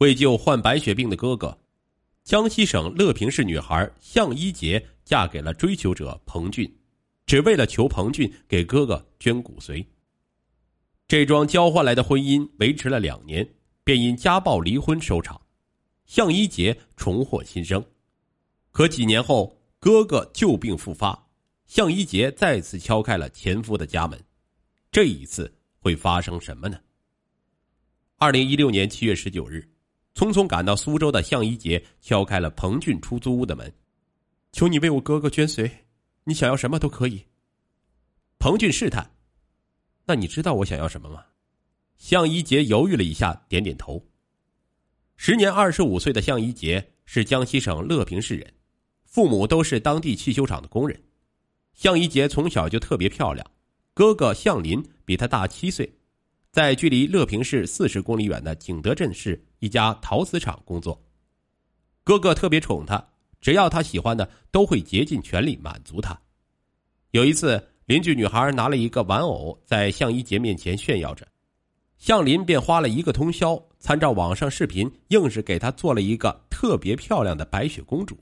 为救患白血病的哥哥，江西省乐平市女孩向一杰嫁给了追求者彭俊，只为了求彭俊给哥哥捐骨髓。这桩交换来的婚姻维持了两年，便因家暴离婚收场。向一杰重获新生，可几年后，哥哥旧病复发，向一杰再次敲开了前夫的家门。这一次会发生什么呢？二零一六年七月十九日，匆匆赶到苏州的向一杰敲开了彭俊出租屋的门，求你为我哥哥捐髓，你想要什么都可以。彭俊试探：“那你知道我想要什么吗？”向一杰犹豫了一下，点点头。时年二十五岁的向一杰是江西省乐平市人，父母都是当地汽修厂的工人。向一杰从小就特别漂亮，哥哥向林比他大七岁，在距离乐平市四十公里远的景德镇市一家陶瓷厂工作。哥哥特别宠她，只要她喜欢的都会竭尽全力满足她。有一次，邻居女孩拿了一个玩偶在向一杰面前炫耀着。向林便花了一个通宵，参照网上视频，硬是给她做了一个特别漂亮的白雪公主。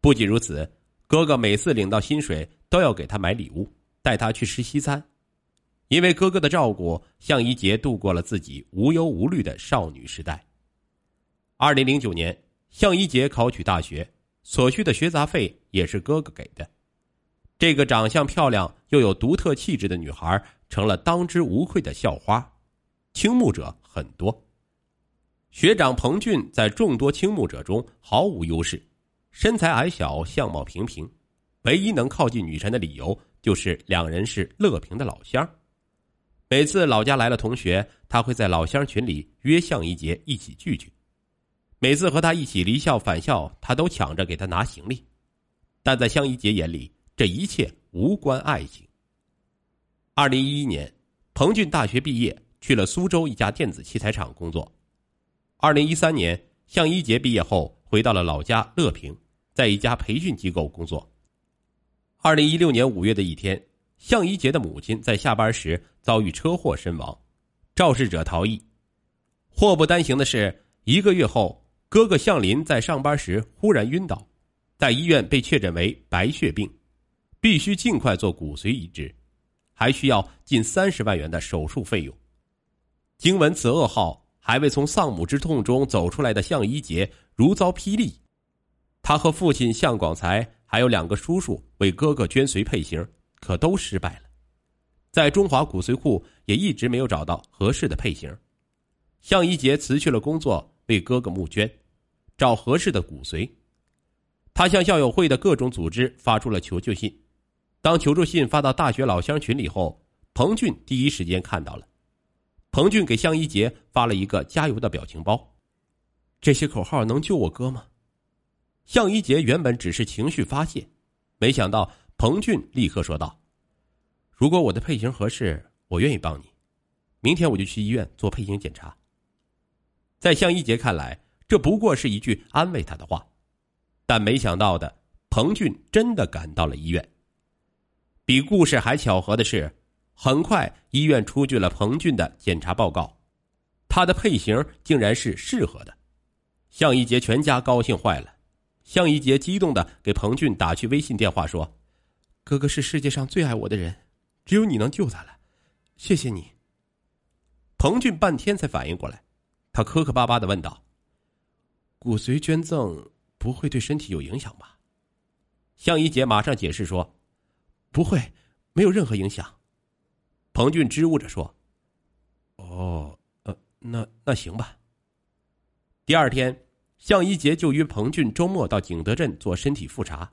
不仅如此，哥哥每次领到薪水都要给她买礼物，带她去吃西餐。因为哥哥的照顾，向一杰度过了自己无忧无虑的少女时代。二零零九年，向一杰考取大学，所需的学杂费也是哥哥给的。这个长相漂亮又有独特气质的女孩，成了当之无愧的校花。倾慕者很多，学长彭俊在众多倾慕者中毫无优势，身材矮小，相貌平平，唯一能靠近女神的理由就是两人是乐平的老乡。每次老家来了同学，他会在老乡群里约向一杰一起聚聚。每次和他一起离校返校，他都抢着给他拿行李。但在向一杰眼里，这一切无关爱情。二零一一年，彭俊大学毕业。去了苏州一家电子器材厂工作。二零一三年，向一杰毕业后回到了老家乐平，在一家培训机构工作。二零一六年五月的一天，向一杰的母亲在下班时遭遇车祸身亡，肇事者逃逸。祸不单行的是，一个月后，哥哥向林在上班时忽然晕倒，在医院被确诊为白血病，必须尽快做骨髓移植，还需要近三十万元的手术费用。经闻此噩耗，还未从丧母之痛中走出来的向一杰如遭霹雳。他和父亲向广才还有两个叔叔为哥哥捐髓配型，可都失败了。在中华骨髓库也一直没有找到合适的配型。向一杰辞去了工作，为哥哥募捐，找合适的骨髓。他向校友会的各种组织发出了求救信。当求助信发到大学老乡群里后，彭俊第一时间看到了。彭俊给向一杰发了一个加油的表情包，这些口号能救我哥吗？向一杰原本只是情绪发泄，没想到彭俊立刻说道：“如果我的配型合适，我愿意帮你，明天我就去医院做配型检查。”在向一杰看来，这不过是一句安慰他的话，但没想到的，彭俊真的赶到了医院。比故事还巧合的是。很快，医院出具了彭俊的检查报告，他的配型竟然是适合的。向一杰全家高兴坏了，向一杰激动的给彭俊打去微信电话说：“哥哥是世界上最爱我的人，只有你能救他了，谢谢你。”彭俊半天才反应过来，他磕磕巴巴的问道：“骨髓捐赠不会对身体有影响吧？”向一杰马上解释说：“不会，没有任何影响。”彭俊支吾着说：“哦，呃，那那行吧。”第二天，向一杰就约彭俊周末到景德镇做身体复查，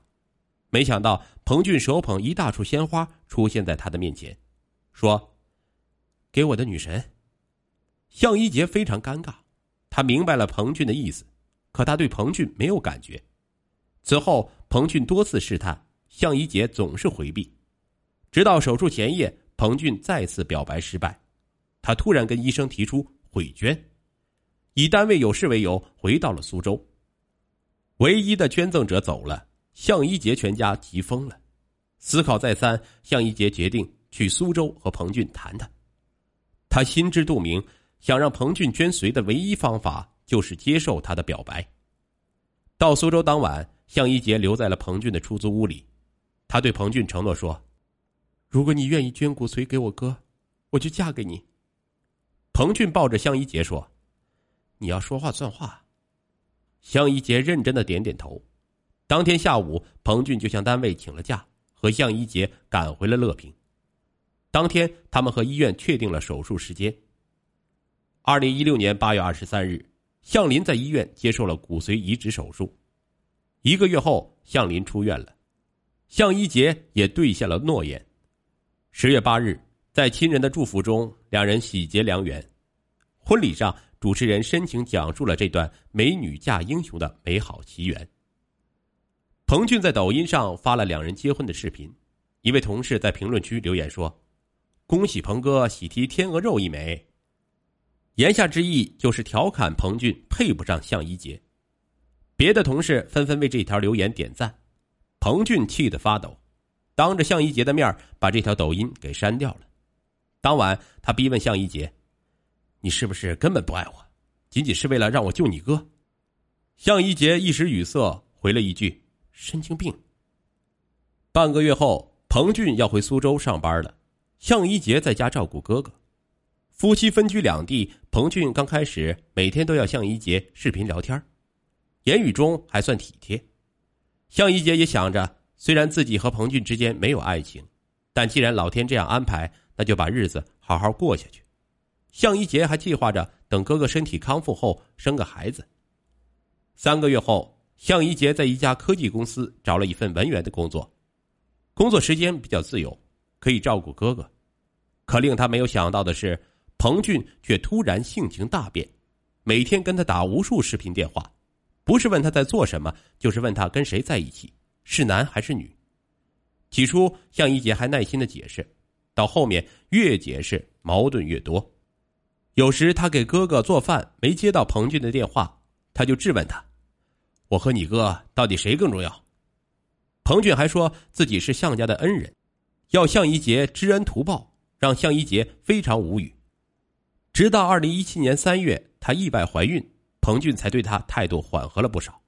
没想到彭俊手捧一大束鲜花出现在他的面前，说：“给我的女神。”向一杰非常尴尬，他明白了彭俊的意思，可他对彭俊没有感觉。此后，彭俊多次试探，向一杰总是回避，直到手术前夜。彭俊再次表白失败，他突然跟医生提出悔捐，以单位有事为由回到了苏州。唯一的捐赠者走了，向一杰全家急疯了。思考再三，向一杰决定去苏州和彭俊谈谈。他心知肚明，想让彭俊捐髓的唯一方法就是接受他的表白。到苏州当晚，向一杰留在了彭俊的出租屋里，他对彭俊承诺说：“如果你愿意捐骨髓给我哥，我就嫁给你。”彭俊抱着向一杰说：“你要说话算话。”向一杰认真的点点头。当天下午，彭俊就向单位请了假，和向一杰赶回了乐平。当天，他们和医院确定了手术时间。二零一六年八月二十三日，向林在医院接受了骨髓移植手术。一个月后，向林出院了，向一杰也兑现了诺言。十月八日，在亲人的祝福中，两人喜结良缘。婚礼上，主持人深情讲述了这段美女嫁英雄的美好奇缘。彭俊在抖音上发了两人结婚的视频，一位同事在评论区留言说：“恭喜彭哥喜提天鹅肉一枚。”言下之意就是调侃彭俊配不上向一杰，别的同事纷纷为这条留言点赞，彭俊气得发抖，当着向一杰的面把这条抖音给删掉了。当晚，他逼问向一杰：“你是不是根本不爱我，仅仅是为了让我救你哥？”向一杰一时语塞，回了一句：“神经病。”半个月后，彭俊要回苏州上班了，向一杰在家照顾哥哥。夫妻分居两地，彭俊刚开始每天都要向一杰视频聊天，言语中还算体贴。向一杰也想着，虽然自己和彭俊之间没有爱情，但既然老天这样安排，那就把日子好好过下去。向一杰还计划着等哥哥身体康复后生个孩子。三个月后，向一杰在一家科技公司找了一份文员的工作，工作时间比较自由，可以照顾哥哥。可令他没有想到的是。彭俊却突然性情大变，每天跟他打无数视频电话，不是问他在做什么，就是问他跟谁在一起，是男还是女。起初，向一杰还耐心的解释，到后面越解释矛盾越多。有时他给哥哥做饭，没接到彭俊的电话，他就质问他：“我和你哥到底谁更重要？”彭俊还说自己是向家的恩人，要向一杰知恩图报，让向一杰非常无语。直到二零一七年三月，她意外怀孕，彭俊才对她态度缓和了不少。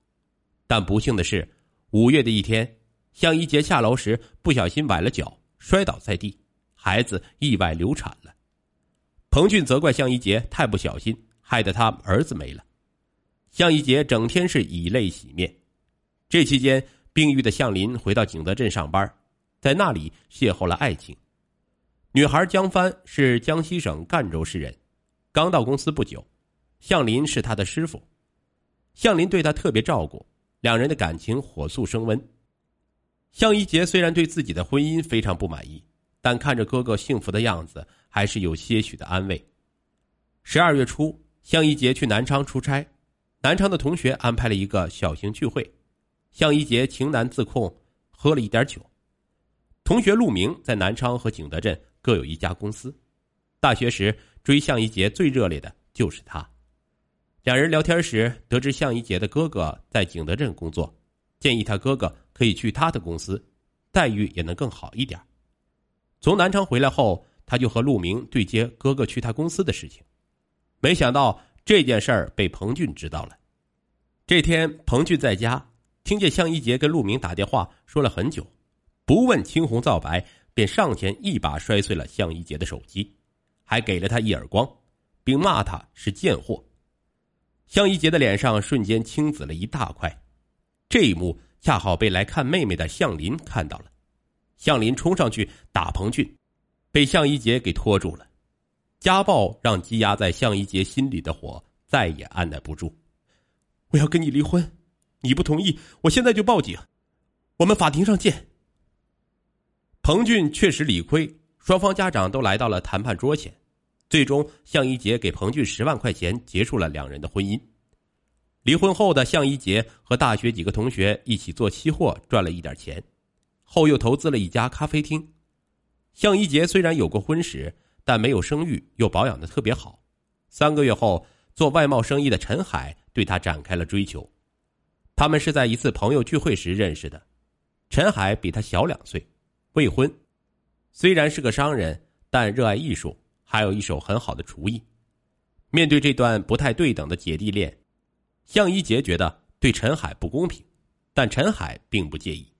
但不幸的是，五月的一天，向一杰下楼时不小心崴了脚，摔倒在地，孩子意外流产了。彭俊责怪向一杰太不小心，害得他儿子没了。向一杰整天是以泪洗面。这期间，病愈的向林回到景德镇上班，在那里邂逅了爱情。女孩江帆是江西省赣州市人。刚到公司不久，向林是他的师傅，向林对他特别照顾，两人的感情火速升温。向一杰虽然对自己的婚姻非常不满意，但看着哥哥幸福的样子，还是有些许的安慰。十二月初，向一杰去南昌出差，南昌的同学安排了一个小型聚会，向一杰情难自控，喝了一点酒。同学陆明在南昌和景德镇各有一家公司，大学时。追向一杰最热烈的就是他，两人聊天时得知向一杰的哥哥在景德镇工作，建议他哥哥可以去他的公司，待遇也能更好一点。从南昌回来后，他就和陆明对接哥哥去他公司的事情，没想到这件事儿被彭俊知道了。这天，彭俊在家听见向一杰跟陆明打电话说了很久，不问青红皂白，便上前一把摔碎了向一杰的手机。还给了他一耳光，并骂他是贱货。向一杰的脸上瞬间青紫了一大块。这一幕恰好被来看妹妹的向林看到了。向林冲上去打彭俊，被向一杰给拖住了。家暴让积压在向一杰心里的火再也按耐不住。我要跟你离婚，你不同意，我现在就报警。我们法庭上见。彭俊确实理亏。双方家长都来到了谈判桌前，最终向一杰给彭俊十万块钱，结束了两人的婚姻。离婚后的向一杰和大学几个同学一起做期货，赚了一点钱，后又投资了一家咖啡厅。向一杰虽然有过婚史，但没有生育，又保养的特别好。三个月后，做外贸生意的陈海对他展开了追求。他们是在一次朋友聚会时认识的，陈海比他小两岁，未婚。虽然是个商人，但热爱艺术，还有一手很好的厨艺。面对这段不太对等的姐弟恋，向一杰觉得对陈海不公平，但陈海并不介意。